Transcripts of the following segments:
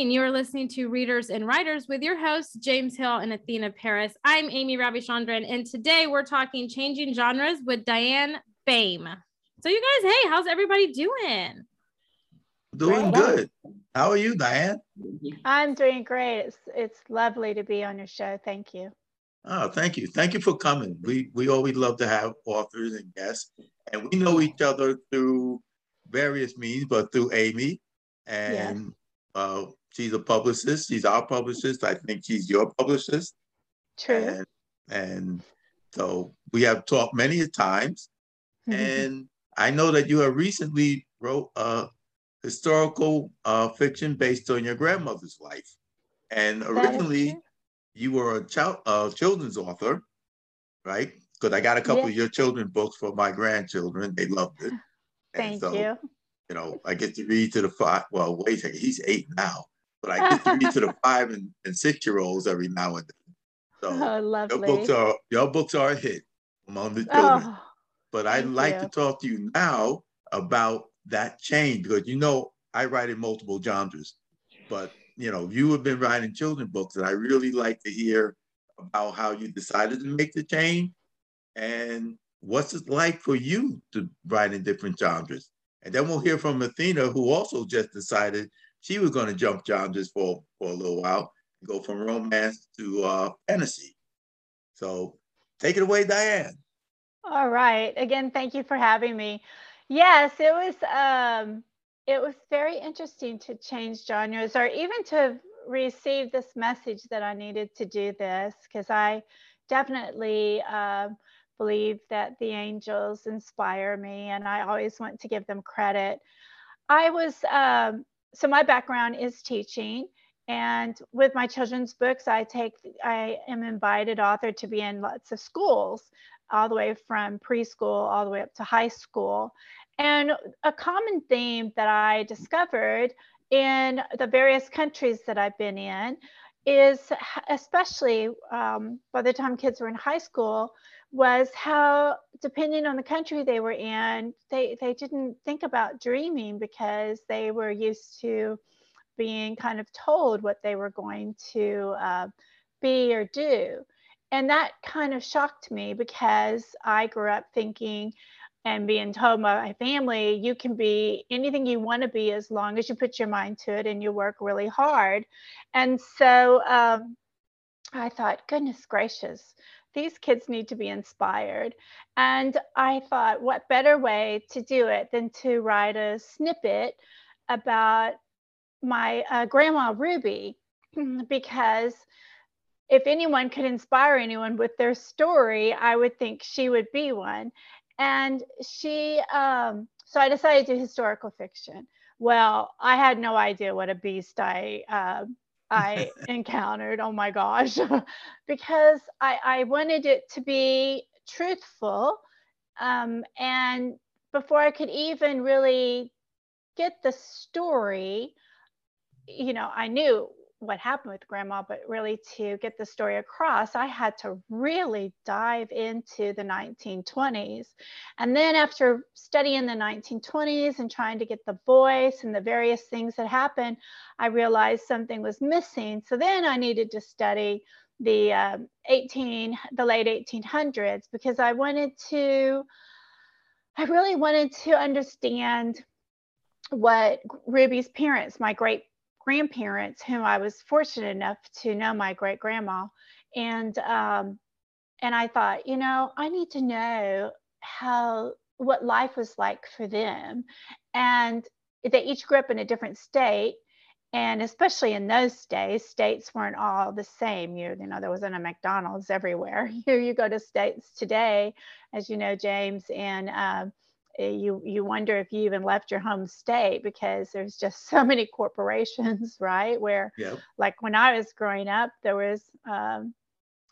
morning. You are listening to Readers and Writers with your hosts, James Hill and Athena Paris. I'm Amy Ravichandran, and today we're talking changing genres with Diane Boehm. So, you guys, hey, how's everybody doing? Doing good. How are you, Diane? I'm doing great. It's, it's lovely to be on your show. Thank you. Oh, thank you. Thank you for coming. We we always love to have authors and guests, and we know each other through various means, but through Amy, and uh, she's a publicist. She's our publicist. I think she's your publicist. True. And, and so we have talked many times. Mm-hmm. And I know that you have recently wrote a historical uh, fiction based on your grandmother's life. And originally, you were a child, uh, children's author, right? Because I got a couple of your children books for my grandchildren. They loved it. Thank so, you you know, I get to read to the five. Well, wait a second, he's eight now, but I get to read to the five and, and six year olds every now and then. So oh, lovely. your books are your books are a hit among the oh, children. Oh, but I'd like you. to talk to you now about that change because you know I write in multiple genres, but you know you have been writing children books, and I really like to hear about how you decided to make the change and what's it like for you to write in different genres and then we'll hear from Athena, who also just decided she was going to jump genres for, for a little while and go from romance to uh, fantasy. So take it away, Diane. All right. Again, thank you for having me. Yes, it was um, it was very interesting to change genres or even to receive this message that I needed to do this because I definitely uh, believe that the angels inspire me, and I always want to give them credit. I was, um, so my background is teaching. And with my children's books, I take, I am invited author to be in lots of schools, all the way from preschool all the way up to high school. And a common theme that I discovered in the various countries that I've been in is, especially um, by the time kids were in high school, was how depending on the country they were in they they didn't think about dreaming because they were used to being kind of told what they were going to uh, be or do. And that kind of shocked me because i grew up thinking and being told by my family you can be anything you want to be as long as you put your mind to it and you work really hard. And so um, i thought goodness gracious these kids need to be inspired. And I thought, what better way to do it than to write a snippet about my uh, grandma Ruby? because if anyone could inspire anyone with their story, I would think she would be one. And she, um, so I decided to do historical fiction. Well, I had no idea what a beast I uh, I encountered. Oh my gosh, because I, I wanted it to be truthful. Um, and before I could even really get the story, you know, I knew what happened with grandma, but really to get the story across, I had to really dive into the 1920s. And then after studying the 1920s and trying to get the voice and the various things that happened, I realized something was missing. So then I needed to study the uh, 18, the late 1800s, because I wanted to, I really wanted to understand what Ruby's parents, my great grandparents whom I was fortunate enough to know my great grandma. And um, and I thought, you know, I need to know how what life was like for them. And they each grew up in a different state. And especially in those days, states weren't all the same. You, you know, there wasn't a McDonald's everywhere. Here you go to states today, as you know, James, and um, you you wonder if you even left your home state because there's just so many corporations right where yep. like when i was growing up there was um,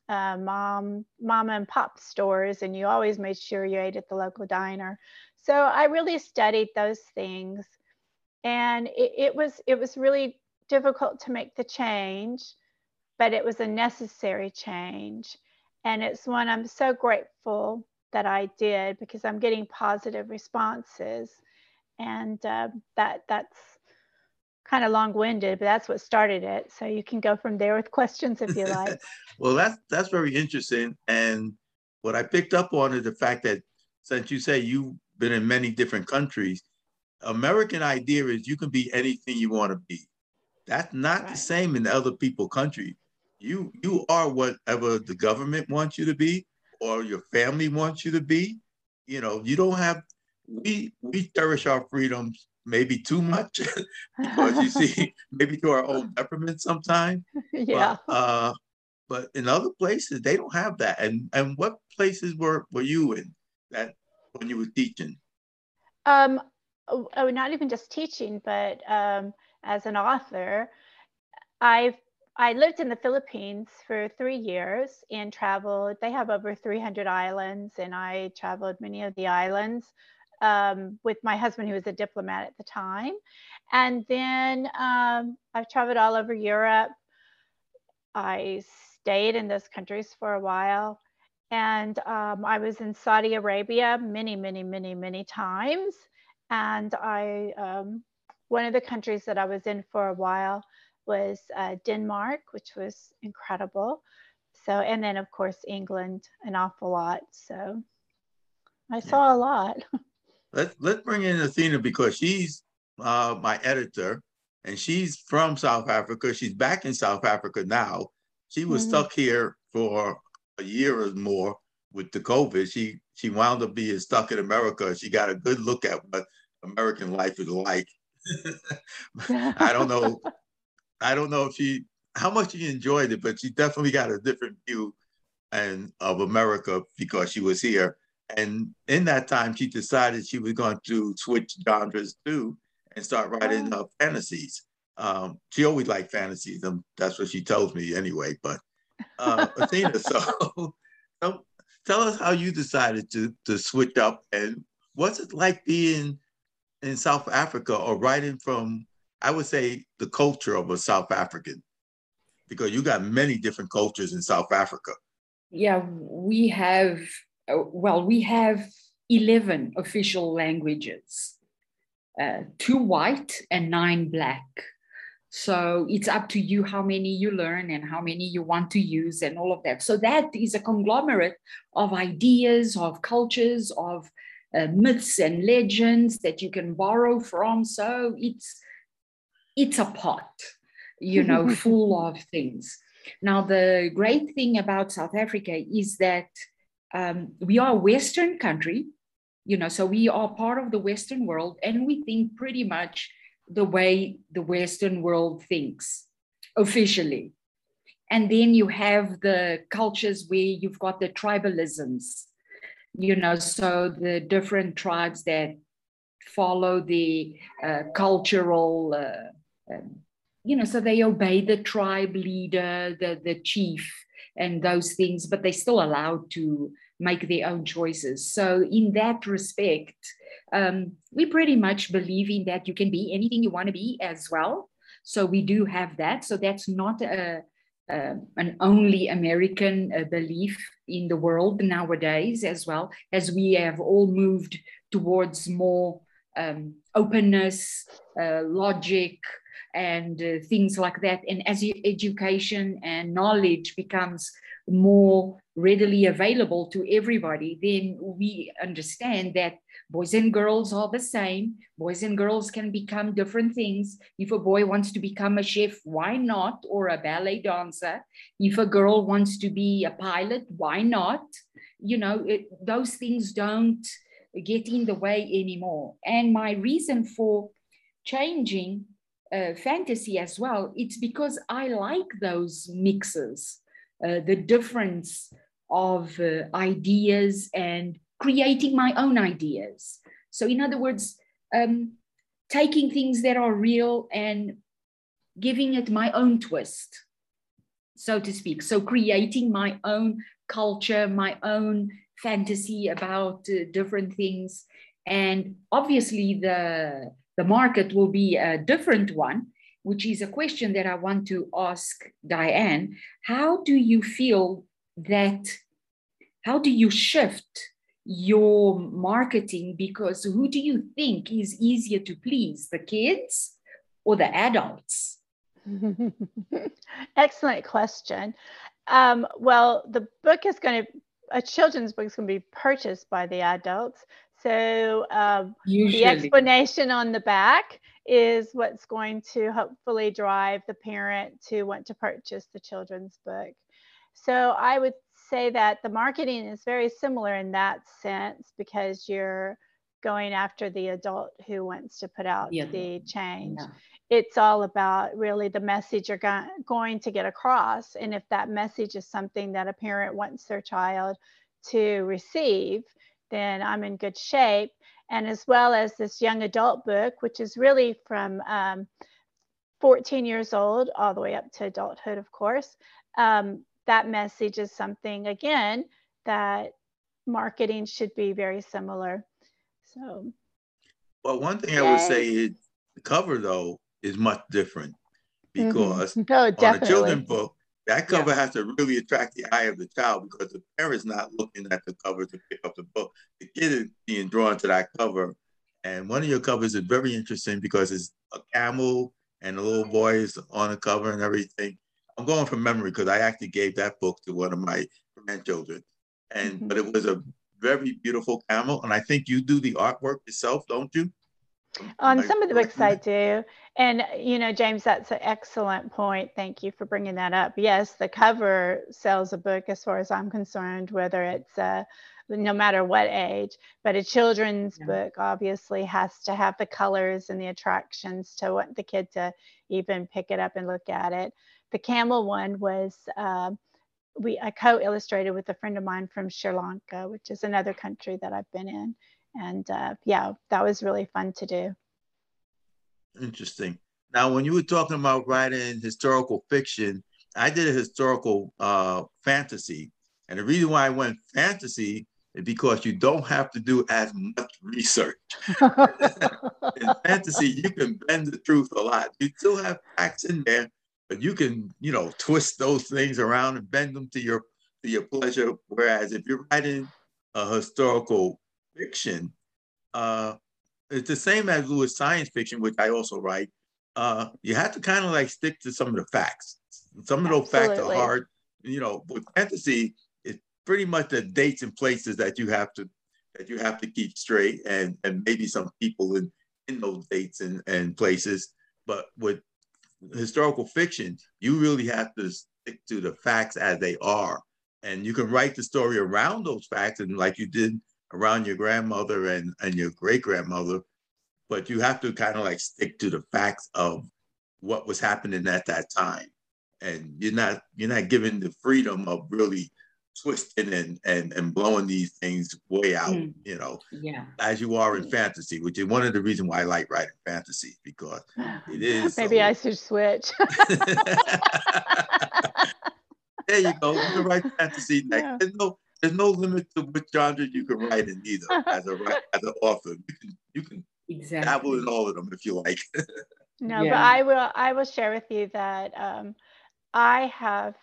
uh, mom mom and pop stores and you always made sure you ate at the local diner so i really studied those things and it, it was it was really difficult to make the change but it was a necessary change and it's one i'm so grateful that I did because I'm getting positive responses, and uh, that that's kind of long-winded, but that's what started it. So you can go from there with questions if you like. well, that's that's very interesting. And what I picked up on is the fact that since you say you've been in many different countries, American idea is you can be anything you want to be. That's not right. the same in other people country. You you are whatever the government wants you to be or your family wants you to be. You know, you don't have we we cherish our freedoms maybe too much because you see maybe to our own detriment sometimes. Yeah. But, uh, but in other places they don't have that. And and what places were were you in that when you were teaching? Um, oh, oh not even just teaching, but um, as an author, I've I lived in the Philippines for three years and traveled. They have over 300 islands, and I traveled many of the islands um, with my husband, who was a diplomat at the time. And then um, I've traveled all over Europe. I stayed in those countries for a while. And um, I was in Saudi Arabia many, many, many, many times. And I, um, one of the countries that I was in for a while was uh, Denmark, which was incredible. So, and then of course, England, an awful lot. So I saw a lot. let's let's bring in Athena because she's uh, my editor, and she's from South Africa. She's back in South Africa now. She was mm-hmm. stuck here for a year or more with the COVID. She she wound up being stuck in America. She got a good look at what American life is like. I don't know. I don't know if she how much she enjoyed it, but she definitely got a different view and of America because she was here. And in that time, she decided she was going to switch genres too and start writing oh. uh, fantasies. Um, she always liked fantasies, and that's what she tells me anyway. But uh, Athena, so, so tell us how you decided to to switch up, and what's it like being in South Africa or writing from, I would say, the culture of a South African, because you got many different cultures in South Africa. Yeah, we have uh, well, we have 11 official languages, uh, two white and nine black. So it's up to you how many you learn and how many you want to use and all of that. So that is a conglomerate of ideas, of cultures, of uh, myths and legends that you can borrow from. So it's it's a pot, you know, full of things. Now the great thing about South Africa is that um, we are a Western country, you know, so we are part of the Western world, and we think pretty much the way the Western world thinks officially. And then you have the cultures where you've got the tribalisms, you know, so the different tribes that follow the uh, cultural, uh, um, you know, so they obey the tribe leader, the, the chief, and those things, but they're still allowed to make their own choices. So, in that respect, um, we pretty much believe in that you can be anything you want to be as well. So, we do have that. So, that's not a, an only American uh, belief in the world nowadays, as well as we have all moved towards more um, openness, uh, logic, and uh, things like that. And as education and knowledge becomes more readily available to everybody, then we understand that boys and girls are the same. Boys and girls can become different things. If a boy wants to become a chef, why not? Or a ballet dancer. If a girl wants to be a pilot, why not? You know, it, those things don't get in the way anymore. And my reason for changing uh, fantasy as well, it's because I like those mixes, uh, the difference of uh, ideas and creating my own ideas. So, in other words, um, taking things that are real and giving it my own twist, so to speak. So, creating my own culture, my own fantasy about uh, different things. And obviously, the the market will be a different one, which is a question that I want to ask Diane. How do you feel that, how do you shift your marketing? Because who do you think is easier to please, the kids or the adults? Excellent question. Um, well, the book is going to, a children's book is going to be purchased by the adults. So um, the explanation on the back is what's going to hopefully drive the parent to want to purchase the children's book. So I would say that the marketing is very similar in that sense because you're going after the adult who wants to put out yeah. the change. Yeah. It's all about really the message you're go- going to get across. And if that message is something that a parent wants their child to receive, then I'm in good shape. And as well as this young adult book, which is really from um, 14 years old all the way up to adulthood, of course. Um, that message is something, again, that marketing should be very similar. So, well, one thing yay. I would say is the cover, though, is much different mm-hmm. because mm-hmm. oh, on a children's book, that cover yeah. has to really attract the eye of the child because the parent's not looking at the cover to pick up the book. The kid is being drawn to that cover. And one of your covers is very interesting because it's a camel and the little boy is on the cover and everything. I'm going from memory because I actually gave that book to one of my grandchildren. And mm-hmm. but it was a very beautiful camel. And I think you do the artwork yourself, don't you? On some of the books I do. And, you know, James, that's an excellent point. Thank you for bringing that up. Yes, the cover sells a book as far as I'm concerned, whether it's uh, no matter what age, but a children's yeah. book obviously has to have the colors and the attractions to want the kid to even pick it up and look at it. The camel one was, uh, we I co-illustrated with a friend of mine from Sri Lanka, which is another country that I've been in and uh, yeah, that was really fun to do. Interesting. Now, when you were talking about writing historical fiction, I did a historical uh, fantasy, and the reason why I went fantasy is because you don't have to do as much research. in fantasy, you can bend the truth a lot. You still have facts in there, but you can, you know, twist those things around and bend them to your to your pleasure. Whereas if you're writing a historical fiction, uh, it's the same as with science fiction, which I also write. Uh, you have to kind of like stick to some of the facts. Some of those Absolutely. facts are hard. You know, with fantasy, it's pretty much the dates and places that you have to that you have to keep straight, and and maybe some people in in those dates and and places. But with historical fiction, you really have to stick to the facts as they are, and you can write the story around those facts, and like you did around your grandmother and, and your great grandmother, but you have to kind of like stick to the facts of what was happening at that time. And you're not you're not given the freedom of really twisting and and, and blowing these things way out, mm. you know, yeah. as you are in fantasy, which is one of the reasons why I like writing fantasy because it is maybe I should switch. there you go. You can write fantasy. Yeah. There's no there's no limit to which genre you can write in either as a as an author. You can you can exactly. dabble in all of them if you like. no, yeah. but I will I will share with you that um, I have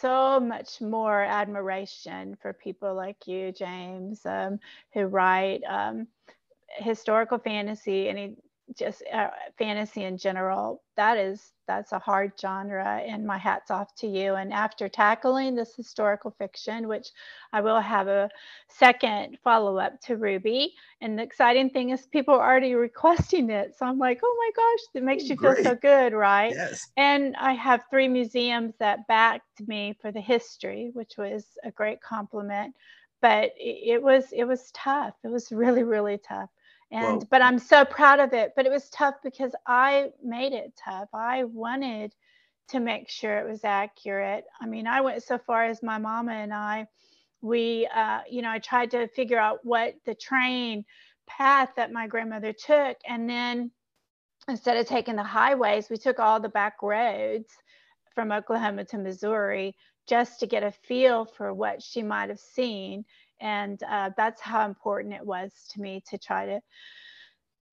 so much more admiration for people like you, James, um, who write um, historical fantasy and just uh, fantasy in general. That is that's a hard genre and my hat's off to you and after tackling this historical fiction which i will have a second follow-up to ruby and the exciting thing is people are already requesting it so i'm like oh my gosh it makes you Great. feel so good right yes. and i have three museums that backed me for the history which was a great compliment but it, it was it was tough it was really really tough and well, but i'm so proud of it but it was tough because i made it tough. I wanted to make sure it was accurate. I mean i went so far as my mama and i we uh, you know i tried to figure out what the train path that my grandmother took. And then instead of taking the highways we took all the back roads from oklahoma to missouri just to get a feel for what she might have seen and uh, that's how important it was to me to try to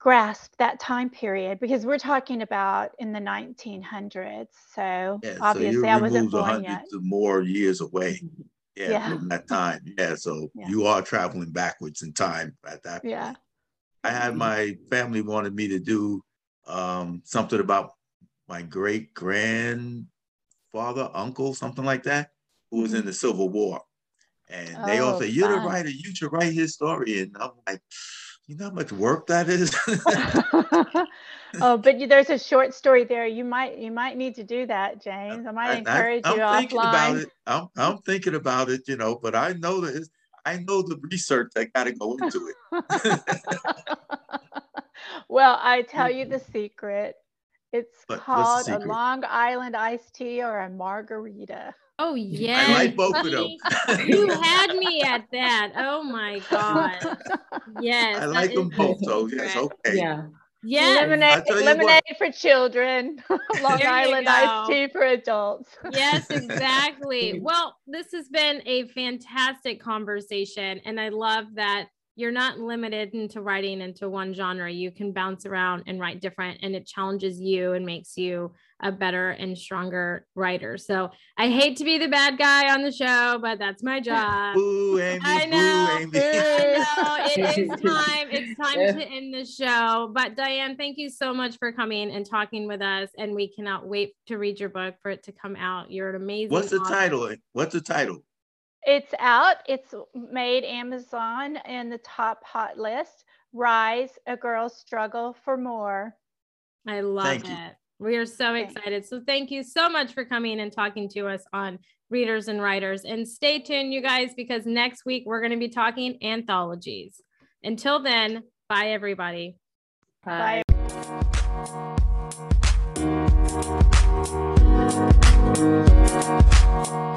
grasp that time period because we're talking about in the 1900s. So yeah, obviously, so I wasn't born yet. More years away. Mm-hmm. Yeah, yeah, from that time. Yeah, so yeah. you are traveling backwards in time at that point. Yeah. I had my family wanted me to do um, something about my great grandfather, uncle, something like that, who was in the Civil War. And they all Oh, say, You're the fun. writer, you should write his story. And I'm like, You know how much work that is? oh, but you, there's a short story there. You might you might need to do that, James. I might encourage you I'm thinking about it. I'm, I'm thinking about it, you know, but I know that I know the research that got to go into it. well, I tell you the mm-hmm. secret. It's the called a? Long Island iced tea or a margarita. Oh yeah. I like both of them. You had me at that. Oh my god. Yes. I like them both, the so yes, okay. Yeah. Yes. lemonade, tell what. lemonade for children. Long There Island go. iced tea for adults. yes, exactly. Well, this has been a fantastic conversation. And I love that you're not limited into writing into one genre. You can bounce around and write different, and it challenges you and makes you a better and stronger writer. So I hate to be the bad guy on the show, but that's my job. Boo, Amy, I boo, know. Amy. I know it is time. It's time to end the show. But Diane, thank you so much for coming and talking with us. And we cannot wait to read your book for it to come out. You're an amazing. What's the author. title? What's the title? It's out. It's made Amazon in the top hot list. Rise, a girl's struggle for more. I love Thank you. it. We are so Thanks. excited. So thank you so much for coming and talking to us on Readers and Writers. And stay tuned, you guys, because next week we're going to be talking anthologies. Until then, bye everybody. Bye. Bye.